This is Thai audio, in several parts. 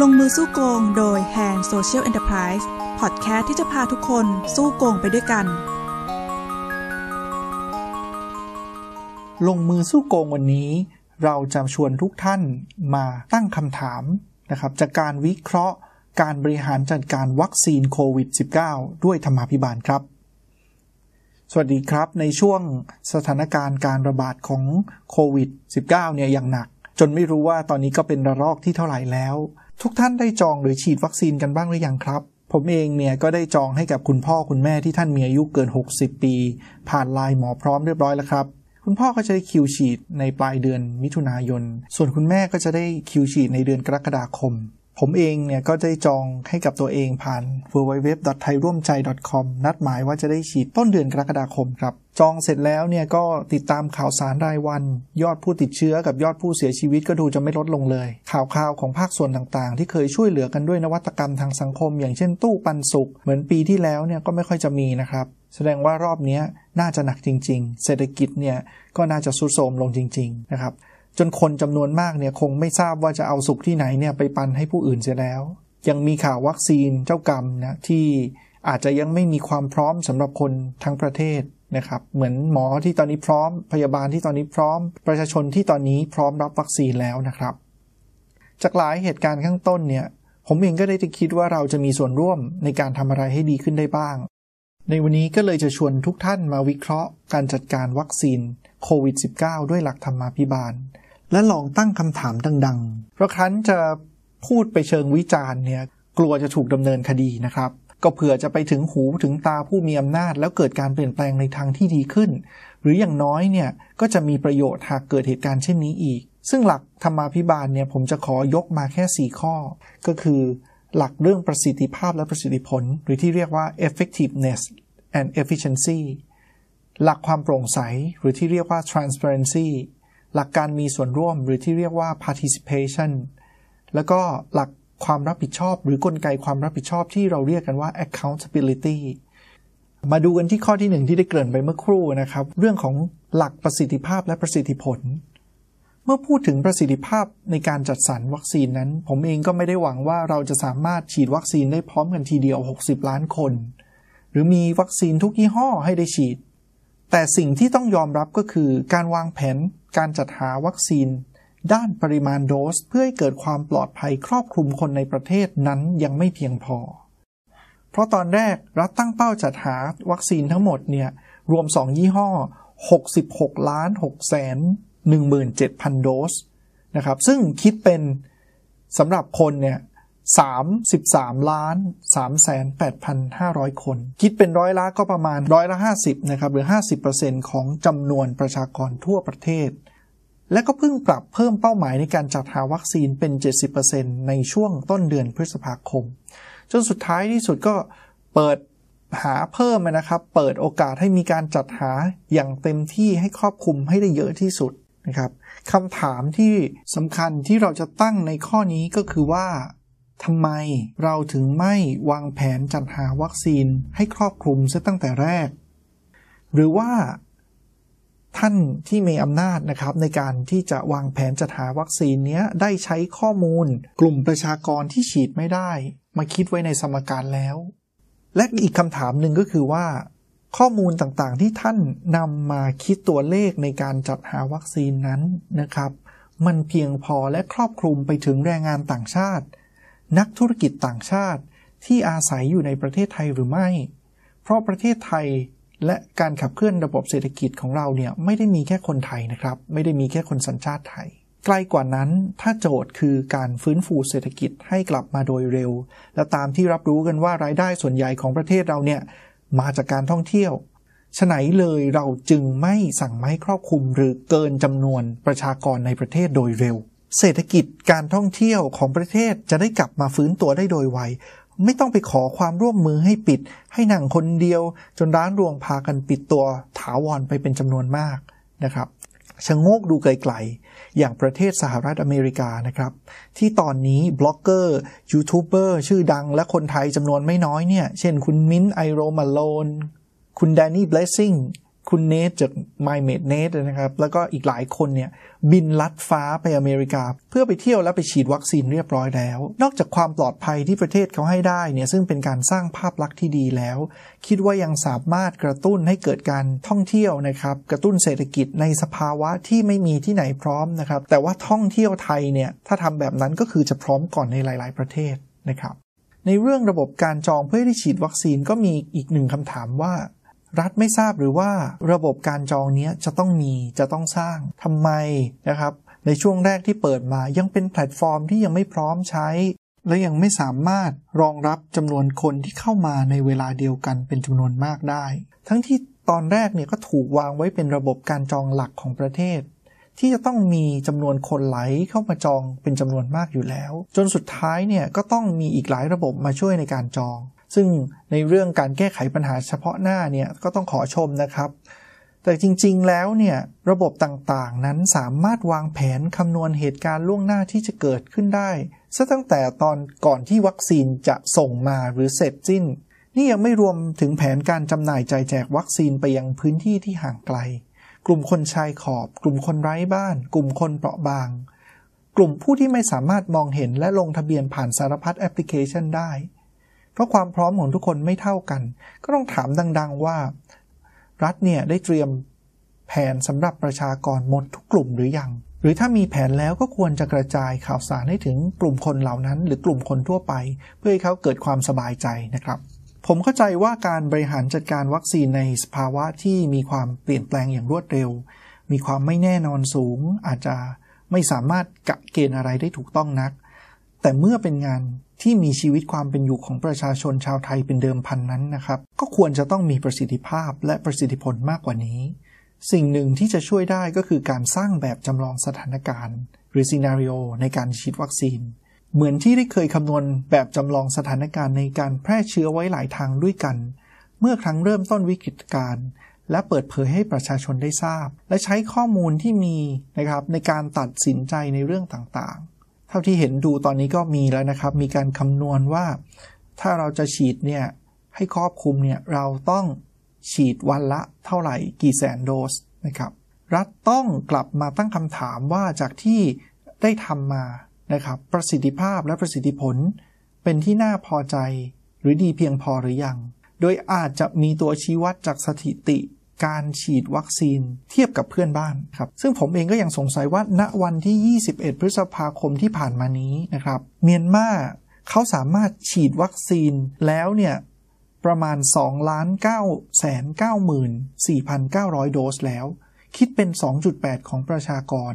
ลงมือสู้โกงโดย Hand Social Enterprise พอดแคสต์ที่จะพาทุกคนสู้โกงไปด้วยกัน ลงมือสู้โกงวันนี้ เราจะชวนทุกท่านมาตั้งคำถามนะครับจากการวิเคราะห์การบริหารจัดการวัคซีนโควิด -19 ด้วยธรรมาภิบาลครับ สวัสดีครับในช่วงสถานการณ์การระบาดของโควิด -19 เนี่ยอย่างหนัก จนไม่รู้ว่าตอนนี้ก็เป็นระลอกที่เท่าไหร่แล้ว ทุกท่านได้จองหรือฉีดวัคซีนกันบ้างหรือยังครับ ผมเองเนี่ยก็ได้จองให้กับคุณพ่อคุณแม่ที่ท่านมีอายุเกิน 60 ปี ผ่านไลน์หมอพร้อมเรียบร้อยแล้วครับคุณพ่อก็จะได้คิวฉีดในปลายเดือนมิถุนายน ส่วนคุณแม่ก็จะได้คิวฉีดในเดือนกรกฎาคม ผมเองเนี่ยก็ได้จองให้กับตัวเองผ่าน www.thairuomchai.com นัดหมายว่าจะได้ฉีดต้นเดือนกรกฎาคมครับ จองเสร็จแล้วเนี่ยก็ติดตามข่าวสารรายวัน ยอดผู้ติดเชื้อกับยอดผู้เสียชีวิตก็ดูจะไม่ลดลงเลย ข่าวข่าวของภาคส่วนต่างๆ ที่เคยช่วยเหลือกันด้วยนวัตกรรมทางสังคม อย่างเช่นตู้ปันสุกเหมือนปีที่แล้วเนี่ยก็ไม่ค่อยจะมีนะครับแสดงว่ารอบนี้น่าจะหนักจริง ๆ เศรษฐกิจเนี่ยก็น่าจะสุดโทรมลงจริง ๆ นะครับ จนคนจำนวนมากเนี่ยคงไม่ทราบว่าจะเอาสุขที่ไหนเนี่ยไปปันให้ผู้อื่นเสียแล้ว ยังมีข่าววัคซีนเจ้ากรรมนะที่อาจจะยังไม่มีความพร้อมสำหรับคนทั้งประเทศนะครับ เหมือนหมอที่ตอนนี้พร้อม พยาบาลที่ตอนนี้พร้อม ประชาชนที่ตอนนี้พร้อมรับวัคซีนแล้วนะครับ จากหลายเหตุการณ์ข้างต้นเนี่ย ผมเองก็ได้คิดว่าเราจะมีส่วนร่วมในการทำอะไรให้ดีขึ้นได้บ้าง ในวันนี้ก็เลยจะชวนทุกท่านมาวิเคราะห์ การจัดการวัคซีนโควิด -19 ด้วยหลักธรรมาภิบาล และลองตั้งคำถามดังๆ เพราะครั้นจะพูดไปเชิงวิจารณ์เนี่ยกลัวจะถูกดำเนินคดีนะครับ ก็เผื่อจะไปถึงหูถึงตาผู้มีอำนาจ แล้วเกิดการเปลี่ยนแปลงในทางที่ดีขึ้น หรืออย่างน้อยเนี่ยก็จะมีประโยชน์หากเกิดเหตุการณ์เช่นนี้อีก ซึ่งหลักธรรมาภิบาลเนี่ยผมจะขอยกมาแค่ 4 ข้อ ก็คือ หลักเรื่องประสิทธิภาพและประสิทธิผล หรือที่เรียกว่า effectiveness and efficiency หลักความโปร่งใสหรือที่เรียกว่า transparency หลักการมีส่วนร่วมหรือที่เรียกว่า participation แล้วก็หลักความรับผิดชอบ หรือกลไกความรับผิดชอบที่เราเรียกกันว่า accountability มาดูกันที่ข้อที่หนึ่งที่ได้เกริ่นไปเมื่อครู่นะครับ เรื่องของหลักประสิทธิภาพและประสิทธิผล เมื่อพูดถึงประสิทธิภาพในการจัดสรรวัคซีนนั้น ผมเองก็ไม่ได้หวังว่าเราจะสามารถฉีดวัคซีนได้พร้อมกันทีเดียว 60 ล้านคน หรือมีวัคซีนทุกยี่ห้อให้ได้ฉีด แต่สิ่งที่ต้องยอมรับก็คือการวางแผน การจัดหาวัคซีน ด้านปริมาณโดสเพื่อให้เกิดความปลอดภัยครอบคลุมคนในประเทศนั้นยังไม่เพียงพอ เพราะตอนแรกรัฐตั้งเป้าจัดหาวัคซีนทั้งหมดเนี่ยรวม 2 ยี่ห้อ 66 ล้าน6แสน17,000 โดสนะครับ ซึ่งคิดเป็นสำหรับคนเนี่ย 33ล้าน3แสน8,500 คน คิดเป็นร้อยละก็ประมาณร้อยละ 50 นะครับ หรือ 50%ของจำนวนประชากรทั่วประเทศ และก็เพิ่งปรับเพิ่มเป้าหมายในการจัดหาวัคซีนเป็น 70%ในช่วงต้นเดือนพฤษภาคม จนสุดท้ายที่สุดก็เปิดหาเพิ่มนะครับ เปิดโอกาสให้มีการจัดหาอย่างเต็มที่ให้ครอบคลุมให้ได้เยอะที่สุดนะครับคำถามที่สำคัญที่เราจะตั้งในข้อนี้ก็คือว่า ทำไมเราถึงไม่วางแผนจัดหาวัคซีนให้ครอบคลุมซะตั้งแต่แรก หรือว่าท่านที่มีอำนาจนะครับในการที่จะวางแผนจัดหาวัคซีนเนี้ยได้ใช้ข้อมูล กลุ่มประชากรที่ฉีดไม่ได้ มาคิดไว้ในสมการแล้ว และอีกคำถามหนึ่งก็คือว่า ข้อมูลต่างๆที่ท่านนำมาคิดตัวเลขในการจัดหาวัคซีนนั้นนะครับ มันเพียงพอและครอบคลุมไปถึงแรงงานต่างชาติ นักธุรกิจต่างชาติที่อาศัยอยู่ในประเทศไทยหรือไม่ เพราะประเทศไทยและการขับเคลื่อนระบบเศรษฐกิจของเราเนี่ยไม่ได้มีแค่คนไทยนะครับ ไม่ได้มีแค่คนสัญชาติไทย ไกลกว่านั้นถ้าโจทย์คือการฟื้นฟูเศรษฐกิจให้กลับมาโดยเร็ว และตามที่รับรู้กันว่ารายได้ส่วนใหญ่ของประเทศเราเนี่ยมาจากการท่องเที่ยวฉะไหนเลยเราจึงไม่สั่งให้ครอบคลุมหรือเกินจำนวนประชากรในประเทศโดยเร็ว เศรษฐกิจการท่องเที่ยวของประเทศจะได้กลับมาฟื้นตัวได้โดยไวไม่ต้องไปขอความร่วมมือให้ปิด ให้นั่งคนเดียว จนร้านรวงพากันปิดตัวถาวรไปเป็นจำนวนมากนะครับชะโงกดูไกลๆ อย่างประเทศสหรัฐอเมริกานะครับ ที่ตอนนี้ blogger YouTuber ชื่อดังและคนไทยจำนวนไม่น้อยเนี่ย เช่นคุณมิ้นท์ I Roam Aloneน คุณแดนนี่เบลซิง คุณเนทจาก My m a d e Net นะครับ แล้วก็อีกหลายคนเนี่ย บินลัดฟ้าไปอเมริกา เพื่อไปเที่ยวและไปฉีดวัคซีนเรียบร้อยแล้ว นอกจากความปลอดภัยที่ประเทศเขาให้ได้เนี่ยซึ่งเป็นการสร้างภาพลักษณ์ที่ดีแล้ว คิดว่ายังสามารถกระตุ้นให้เกิดการท่องเที่ยวนะครับ กระตุ้นเศรษฐกิจในสภาวะที่ไม่มีที่ไหนพร้อมนะครับ แต่ว่าท่องเที่ยวไทยเนี่ยถ้าทำแบบนั้นก็คือจะพร้อมก่อนในหลาย ๆ ประเทศนะครับ ในเรื่องระบบการจองเพื่อได้ฉีดวัคซีนก็มีอีกหนึ่งคำถามว่า รัฐไม่ทราบหรือว่าระบบการจองนี้จะต้องมีจะต้องสร้างทำไมนะครับ ในช่วงแรกที่เปิดมายังเป็นแพลตฟอร์มที่ยังไม่พร้อมใช้ และยังไม่สามารถรองรับจำนวนคนที่เข้ามาในเวลาเดียวกันเป็นจำนวนมากได้ ทั้งที่ตอนแรกเนี่ยก็ถูกวางไว้เป็นระบบการจองหลักของประเทศ ที่จะต้องมีจำนวนคนไหลเข้ามาจองเป็นจำนวนมากอยู่แล้ว จนสุดท้ายเนี่ยก็ต้องมีอีกหลายระบบมาช่วยในการจอง ซึ่งในเรื่องการแก้ไขปัญหาเฉพาะหน้าเนี่ยก็ต้องขอชมนะครับ แต่จริงๆแล้วเนี่ยระบบต่างๆนั้นสามารถวางแผนคำนวณเหตุการณ์ล่วงหน้าที่จะเกิดขึ้นได้ซะตั้งแต่ตอนก่อนที่วัคซีนจะส่งมาหรือเสร็จสิ้น นี่ยังไม่รวมถึงแผนการจำหน่ายจ่ายแจกวัคซีนไปยังพื้นที่ที่ห่างไกล กลุ่มคนชายขอบ กลุ่มคนไร้บ้าน กลุ่มคนเปราะบาง กลุ่มผู้ที่ไม่สามารถมองเห็นและลงทะเบียนผ่านสารพัดแอปพลิเคชันได้ เพราะความพร้อมของทุกคนไม่เท่ากัน ก็ต้องถามดัง ๆ ว่า รัฐเนี่ยได้เตรียมแผนสำหรับประชากรหมดทุกกลุ่มหรือยัง หรือถ้ามีแผนแล้วก็ควรจะกระจายข่าวสารให้ถึงกลุ่มคนเหล่านั้น หรือกลุ่มคนทั่วไป เพื่อให้เขาเกิดความสบายใจนะครับ ผมเข้าใจว่าการบริหารจัดการวัคซีนในสภาวะที่มีความเปลี่ยนแปลงอย่างรวดเร็ว มีความไม่แน่นอนสูง อาจจะไม่สามารถกะเกณฑ์อะไรได้ถูกต้องนัก แต่เมื่อเป็นงาน ที่มีชีวิตความเป็นอยู่ของประชาชนชาวไทยเป็นเดิมพันนั้นนะครับ ก็ควรจะต้องมีประสิทธิภาพและประสิทธิผลมากกว่านี้ สิ่งหนึ่งที่จะช่วยได้ก็คือการสร้างแบบจำลองสถานการณ์ หรือซีนารีโอในการฉีดวัคซีน เหมือนที่ได้เคยคำนวณแบบจำลองสถานการณ์ในการแพร่เชื้อไว้หลายทางด้วยกัน เมื่อครั้งเริ่มต้นวิกฤตการณ์และเปิดเผยให้ประชาชนได้ทราบ และใช้ข้อมูลที่มีนะครับในการตัดสินใจในเรื่องต่าง ท่าที่เห็นดูตอนนี้ก็มีแล้วนะครับ มีการคำนวณว่า ถ้าเราจะฉีดเนี่ยให้ครอบคลุมเนี่ยเราต้องฉีดวันละเท่าไหร่กี่แสนโดสนะครับ รัฐต้องกลับมาตั้งคำถามว่าจากที่ได้ทำมานะครับ ประสิทธิภาพและประสิทธิผล เป็นที่น่าพอใจหรือดีเพียงพอหรือยัง โดยอาจจะมีตัวชี้วัดจากสถิติ การฉีดวัคซีนเทียบกับเพื่อนบ้านครับ ซึ่งผมเองก็ยังสงสัยว่าณวันที่ 21 พฤษภาคมที่ผ่านมานี้นะครับ เมียนมาเขาสามารถฉีดวัคซีนแล้วเนี่ยประมาณ 2 ล้าน9แสน9 4 9 0 0 โดสแล้ว คิดเป็น 2.8 ของประชากร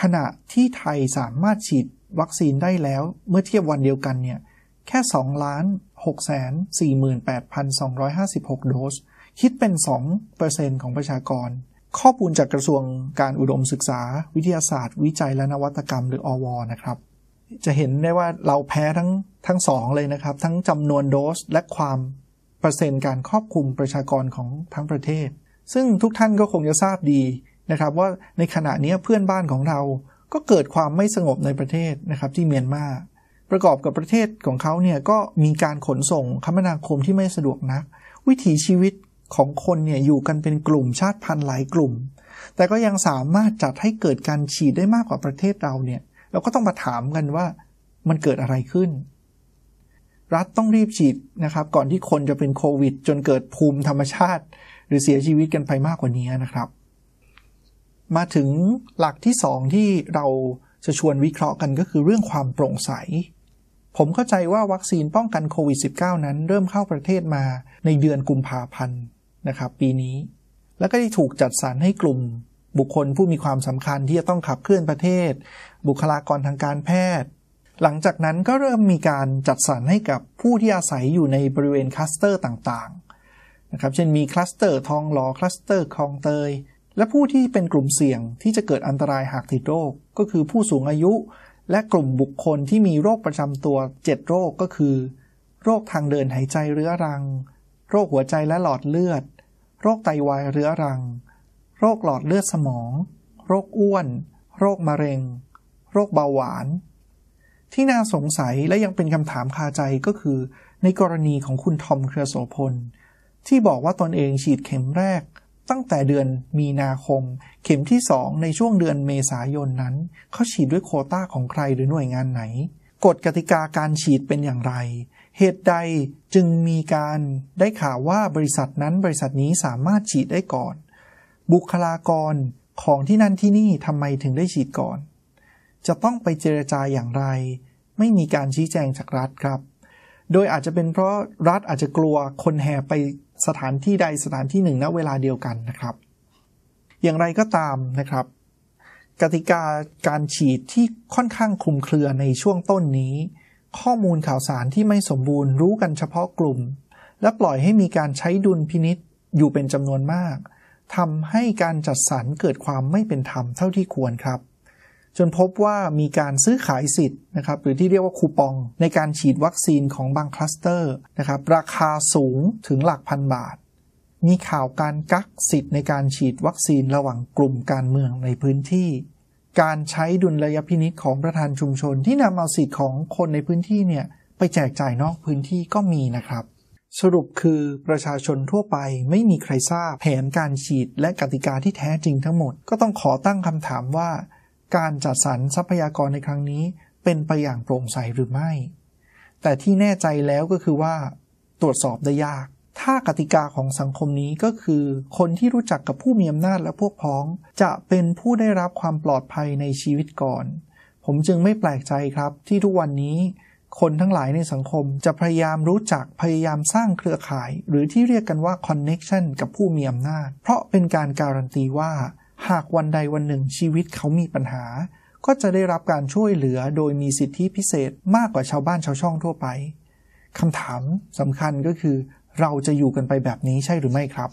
ขณะที่ไทยสามารถฉีดวัคซีนได้แล้ว เมื่อเทียบวันเดียวกันเนี่ย แค่ 2 ล้าน6 4 8 256 โดส คิดเป็น 2%ของประชากร ข้อมูลจากกระทรวงการอุดมศึกษา วิทยาศาสตร์ วิจัยและนวัตกรรมหรืออวนะครับ จะเห็นได้ว่าเราแพ้ทั้งทั้งสองเลยนะครับ ทั้งจำนวนโดสและความเปอร์เซ็นต์การครอบคลุมประชากรของทั้งประเทศ ซึ่งทุกท่านก็คงจะทราบดีนะครับว่าในขณะนี้เพื่อนบ้านของเราก็เกิดความไม่สงบในประเทศนะครับที่เมียนมาประกอบกับประเทศของเขาเนี่ยก็มีการขนส่งคมนาคมที่ไม่สะดวกนัก วิถีชีวิต ของคนเนี่ยอยู่กันเป็นกลุ่มชาติพันธุ์หลายกลุ่ม แต่ก็ยังสามารถจัดให้เกิดการฉีดได้มากกว่าประเทศเราเนี่ย เราก็ต้องมาถามกันว่ามันเกิดอะไรขึ้น รัฐต้องรีบฉีดนะครับ ก่อนที่คนจะเป็นโควิด จนเกิดภูมิธรรมชาติ หรือเสียชีวิตกันไปมากกว่านี้นะครับ มาถึงหลักที่สองที่เราจะชวนวิเคราะห์กันก็คือเรื่องความโปร่งใส ผมเข้าใจว่าวัคซีนป้องกันโควิด -19 นั้นเริ่มเข้าประเทศมาในเดือนกุมภาพันธ์ นะครับ ปีนี้ แล้วก็ได้ถูกจัดสรรให้กลุ่มบุคคลผู้มีความสำคัญที่จะต้องขับเคลื่อนประเทศ บุคลากรทางการแพทย์ หลังจากนั้นก็เริ่มมีการจัดสรรให้กับผู้ที่อาศัยอยู่ในบริเวณคลัสเตอร์ต่างๆนะครับเช่นมีคลัสเตอร์ทองหล่อคลัสเตอร์คลองเตย และผู้ที่เป็นกลุ่มเสี่ยงที่จะเกิดอันตรายหากติดโรค ก็คือผู้สูงอายุ และกลุ่มบุคคลที่มีโรคประจำตัว 7 โรคก็คือ โรคทางเดินหายใจเรื้อรัง โรคหัวใจและหลอดเลือด โรคไตวายเรื้อรัง โรคหลอดเลือดสมอง โรคอ้วน โรคมะเร็ง โรคเบาหวาน ที่น่าสงสัยและยังเป็นคำถามคาใจก็คือ ในกรณีของคุณทอมเครือโสพล ที่บอกว่าตนเองฉีดเข็มแรก ตั้งแต่เดือนมีนาคม เข็มที่2ในช่วงเดือนเมษายนนั้น เขาฉีดด้วยโคต้าของใครหรือหน่วยงานไหนกฎกติกาการฉีดเป็นอย่างไร เหตุใดจึงมีการได้ข่าวว่าบริษัทนั้นบริษัทนี้สามารถฉีดได้ก่อน บุคลากรของที่นั่นที่นี่ทำไมถึงได้ฉีดก่อน จะต้องไปเจรจาอย่างไร ไม่มีการชี้แจงจากรัฐครับ โดยอาจจะเป็นเพราะรัฐอาจจะกลัวคนแห่ไปสถานที่ใดสถานที่หนึ่งณเวลาเดียวกันนะครับ อย่างไรก็ตามนะครับ กติกาการฉีดที่ค่อนข้างคลุมเครือในช่วงต้นนี้ ข้อมูลข่าวสารที่ไม่สมบูรณ์รู้กันเฉพาะกลุ่ม และปล่อยให้มีการใช้ดุลพินิษอยู่เป็นจำนวนมากทำให้การจัดสรรเกิดความไม่เป็นธรรมเท่าที่ควรครับ จนพบว่ามีการซื้อขายสิทธิ์นะครับ หรือที่เรียกว่าคูปอง ในการฉีดวัคซีนของบางคลัสเตอร์นะครับ ราคาสูงถึงหลักพันบาท มีข่าวการกักสิทธิ์ในการฉีดวัคซีนระหว่างกลุ่มการเมืองในพื้นที่ การใช้ดุลยพินิษของประธานชุมชน ที่นำเอาสิทธิของคนในพื้นที่เนี่ยไปแจกจ่ายนอกพื้นที่ก็มีนะครับ สรุปคือประชาชนทั่วไปไม่มีใครทราบแผนการฉีดและกติกาที่แท้จริงทั้งหมด ก็ต้องขอตั้งคำถามว่า การจัดสรรทรัพยากรในครั้งนี้ เป็นไปอย่างโปร่งใสหรือไม่ แต่ที่แน่ใจแล้วก็คือว่า ตรวจสอบได้ยาก ถ้ากติกาของสังคมนี้ก็คือ คนที่รู้จักกับผู้มีอำนาจและพวกพ้อง จะเป็นผู้ได้รับความปลอดภัยในชีวิตก่อน ผมจึงไม่แปลกใจครับ ที่ทุกวันนี้ คนทั้งหลายในสังคมจะพยายามรู้จักพยายามสร้างเครือข่าย หรือที่เรียกกันว่า connection กับผู้มีอำนาจ เพราะเป็นการการันตีว่า หากวันใดวันหนึ่งชีวิตเขามีปัญหา ก็จะได้รับการช่วยเหลือโดยมีสิทธิพิเศษมากกว่าชาวบ้านชาวช่องทั่วไปคำถามสำคัญก็คือ เราจะอยู่กันไปแบบนี้ใช่หรือไม่ครับ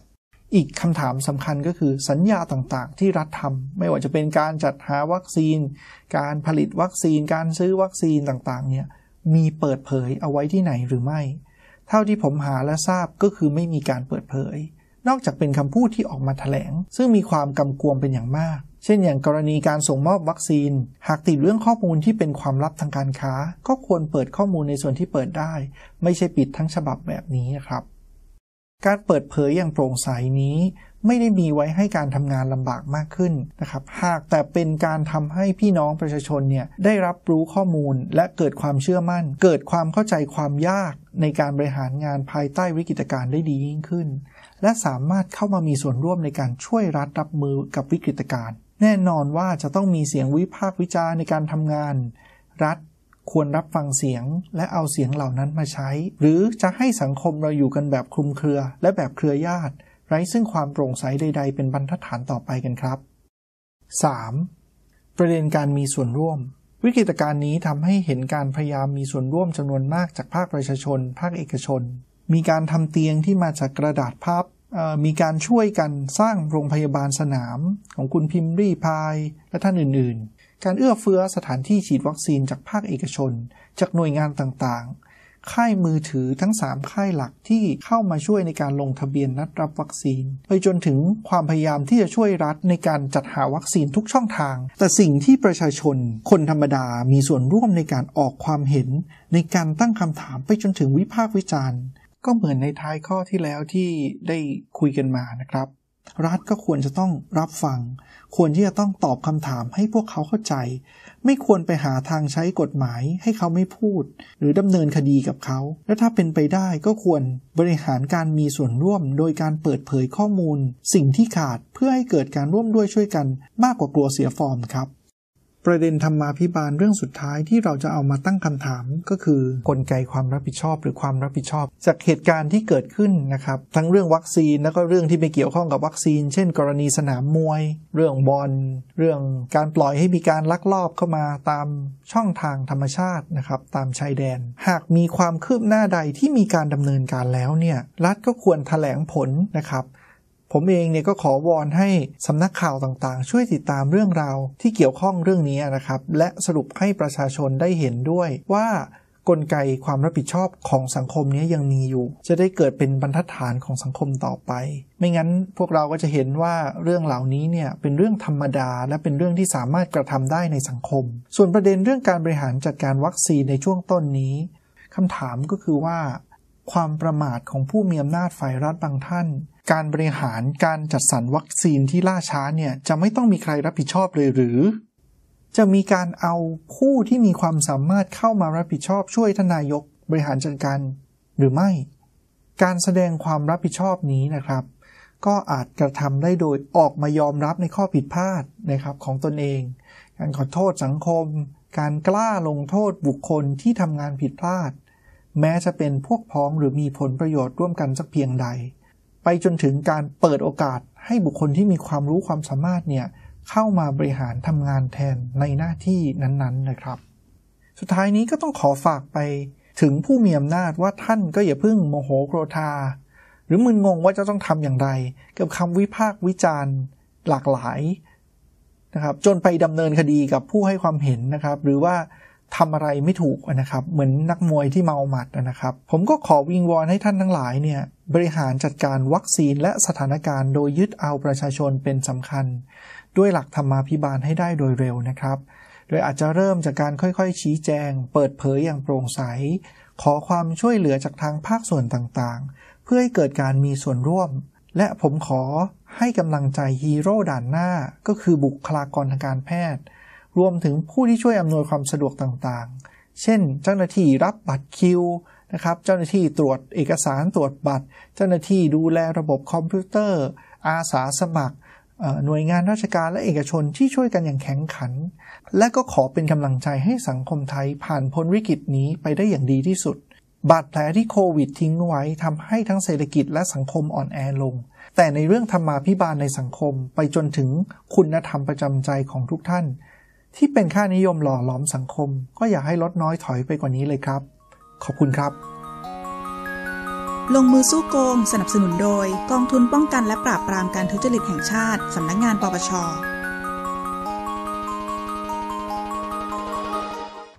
อีกคำถามสำคัญก็คือสัญญาต่างๆ ที่รัฐทำไม่ว่าจะเป็นการจัดหาวัคซีน การผลิตวัคซีน การซื้อวัคซีนต่างๆ เนี่ยมีเปิดเผยเอาไว้ที่ไหนหรือไม่ เท่าที่ผมหาและทราบก็คือไม่มีการเปิดเผย นอกจากเป็นคำพูดที่ออกมาถแถลง ซึ่งมีความกำกวมเป็นอย่างมาก เช่นอย่างกรณีการส่งมอบวัคซีน หากติดเรื่องข้อมูลที่เป็นความลับทางการค้า ก็ควรเปิดข้อมูลในส่วนที่เปิดได้ ไม่ใช่ปิดทั้งฉบับแบบนี้นะครับ การเปิดเผยอย่างโปร่งใสนี้ไม่ได้มีไว้ให้การทำงานลำบากมากขึ้นนะครับ หากแต่เป็นการทำให้พี่น้องประชาชนเนี่ยได้รับรู้ข้อมูลและเกิดความเชื่อมั่น เกิดความเข้าใจความยากในการบริหารงานภายใต้วิกฤตการณ์ได้ดียิ่งขึ้น และสามารถเข้ามามีส่วนร่วมในการช่วยรัฐรับมือกับวิกฤตการณ์ แน่นอนว่าจะต้องมีเสียงวิพากษ์วิจารณ์ในการทำงาน รัฐควรรับฟังเสียงและเอาเสียงเหล่านั้นมาใช้ หรือจะให้สังคมเราอยู่กันแบบคลุมเครือ และแบบเครือญาติ ไร้ซึ่งความโปร่งใสใด ๆ เป็นบรรทัดฐานต่อไปกันครับ 3. ประเด็นการมีส่วนร่วม วิกฤตการณ์นี้ทำให้เห็นการพยายามมีส่วนร่วมจำนวนมากจากภาคประชาชน ภาคเอกชน มีการทำเตียงที่มาจากกระดาษพับ มีการช่วยกันสร้างโรงพยาบาลสนามของคุณพิมรีพายและท่านอื่นๆ การเอื้อเฟื้อสถานที่ฉีดวัคซีนจากภาคเอกชน จากหน่วยงานต่างๆ ค่ายมือถือทั้ง 3 ค่ายหลักที่เข้ามาช่วยในการลงทะเบียนนัดรับวัคซีน ไปจนถึงความพยายามที่จะช่วยรัฐในการจัดหาวัคซีนทุกช่องทาง แต่สิ่งที่ประชาชน คนธรรมดามีส่วนร่วมในการออกความเห็น ในการตั้งคำถามไปจนถึงวิพากษ์วิจารณ์ ก็เหมือนในท้ายข้อที่แล้วที่ได้คุยกันมานะครับ รัฐก็ควรจะต้องรับฟัง ควรที่จะต้องตอบคำถามให้พวกเขาเข้าใจ ไม่ควรไปหาทางใช้กฎหมายให้เขาไม่พูด หรือดำเนินคดีกับเขา และถ้าเป็นไปได้ก็ควรบริหารการมีส่วนร่วม โดยการเปิดเผยข้อมูล สิ่งที่ขาดเพื่อให้เกิดการร่วมด้วยช่วยกัน มากกว่ากลัวเสียฟอร์มครับ ประเด็นธรรมาภิบาลเรื่องสุดท้ายที่เราจะเอามาตั้งคำถามก็คือกลไกความรับผิดชอบหรือความรับผิดชอบ จากเหตุการณ์ที่เกิดขึ้นนะครับทั้งเรื่องวัคซีนแล้วก็เรื่องที่ไปเกี่ยวข้องกับวัคซีน เช่น กรณีสนามมวย เรื่องบอลเรื่องการปล่อยให้มีการลักลอบเข้ามาตามช่องทางธรรมชาตินะครับตามชายแดน หากมีความคืบหน้าใดที่มีการดำเนินการแล้วเนี่ยรัฐก็ควรถแถลงผลนะครับ ผมเองเนี่ยก็ขอวอนให้สำนักข่าวต่างๆ ช่วยติดตามเรื่องราวที่เกี่ยวข้องเรื่องนี้นะครับ และสรุปให้ประชาชนได้เห็นด้วยว่ากลไกความรับผิดชอบของสังคมนี้ยังมีอยู่ จะได้เกิดเป็นบรรทัดฐานของสังคมต่อไป ไม่งั้นพวกเราก็จะเห็นว่าเรื่องเหล่านี้เนี่ยเป็นเรื่องธรรมดา และเป็นเรื่องที่สามารถกระทำได้ในสังคม ส่วนประเด็นเรื่องการบริหารจัดการวัคซีนในช่วงต้นนี้คำถามก็คือว่า ความประมาทของผู้มีอำนาจฝ่ายรัฐบางท่าน การบริหารการจัดสรรวัคซีนที่ล่าช้าเนี่ยจะไม่ต้องมีใครรับผิดชอบเลยหรือ จะมีการเอาผู้ที่มีความสามารถเข้ามารับผิดชอบช่วยทนายกบริหารจัดการหรือไม่ การแสดงความรับผิดชอบนี้นะครับ ก็อาจกระทำได้โดยออกมายอมรับในข้อผิดพลาดนะครับของตนเอง การขอโทษสังคม การกล้าลงโทษบุคคลที่ทำงานผิดพลาด แม้จะเป็นพวกพ้องหรือมีผลประโยชน์ร่วมกันสักเพียงใด ไปจนถึงการเปิดโอกาสให้บุคคลที่มีความรู้ความสามารถเนี่ยเข้ามาบริหารทำงานแทนในหน้าที่นั้นๆนะครับ สุดท้ายนี้ก็ต้องขอฝากไปถึงผู้มีอำนาจว่าท่านก็อย่าเพิ่งโมโหโกรธา หรือมึนงงว่าจะต้องทำอย่างไร กับคำวิพากษ์วิจารณ์หลากหลายนะครับ จนไปดำเนินคดีกับผู้ให้ความเห็นนะครับ หรือว่า ทำอะไรไม่ถูกนะครับ เหมือนนักมวยที่เมาหมัดนะครับ ผมก็ขอวิงวอนให้ท่านทั้งหลายเนี่ยบริหารจัดการวัคซีนและสถานการณ์โดยยึดเอาประชาชนเป็นสำคัญ ด้วยหลักธรรมาภิบาลให้ได้โดยเร็วนะครับ โดยอาจจะเริ่มจากการค่อยๆ ชี้แจง เปิดเผยอย่างโปร่งใส ขอความช่วยเหลือจากทางภาคส่วนต่างๆ เพื่อให้เกิดการมีส่วนร่วม และผมขอให้กำลังใจฮีโร่ด่านหน้าก็คือบุคลากรทางการแพทย์ รวมถึงผู้ที่ช่วยอำนวยความสะดวกต่างๆ เช่น เจ้าหน้าที่รับบัตรคิวนะครับ เจ้าหน้าที่ตรวจเอกสารตรวจบัตร เจ้าหน้าที่ดูแลระบบคอมพิวเตอร์ อาสาสมัคร หน่วยงานราชการและเอกชนที่ช่วยกันอย่างแข็งขัน และก็ขอเป็นกำลังใจให้สังคมไทยผ่านพ้นวิกฤตนี้ไปได้อย่างดีที่สุด บาดแผลที่โควิดทิ้งไว้ทำให้ทั้งเศรษฐกิจและสังคมอ่อนแอลง แต่ในเรื่องธรรมาภิบาลในสังคมไปจนถึงคุณธรรมประจำใจของทุกท่าน ที่เป็นค่านิยมหล่อหลอมสังคม ก็อย่าให้ลดน้อยถอยไปกว่านี้เลยครับ ขอบคุณครับ ลงมือสู้โกง สนับสนุนโดย กองทุนป้องกันและปราบปรามการทุจริตแห่งชาติ สำนักงงานปปช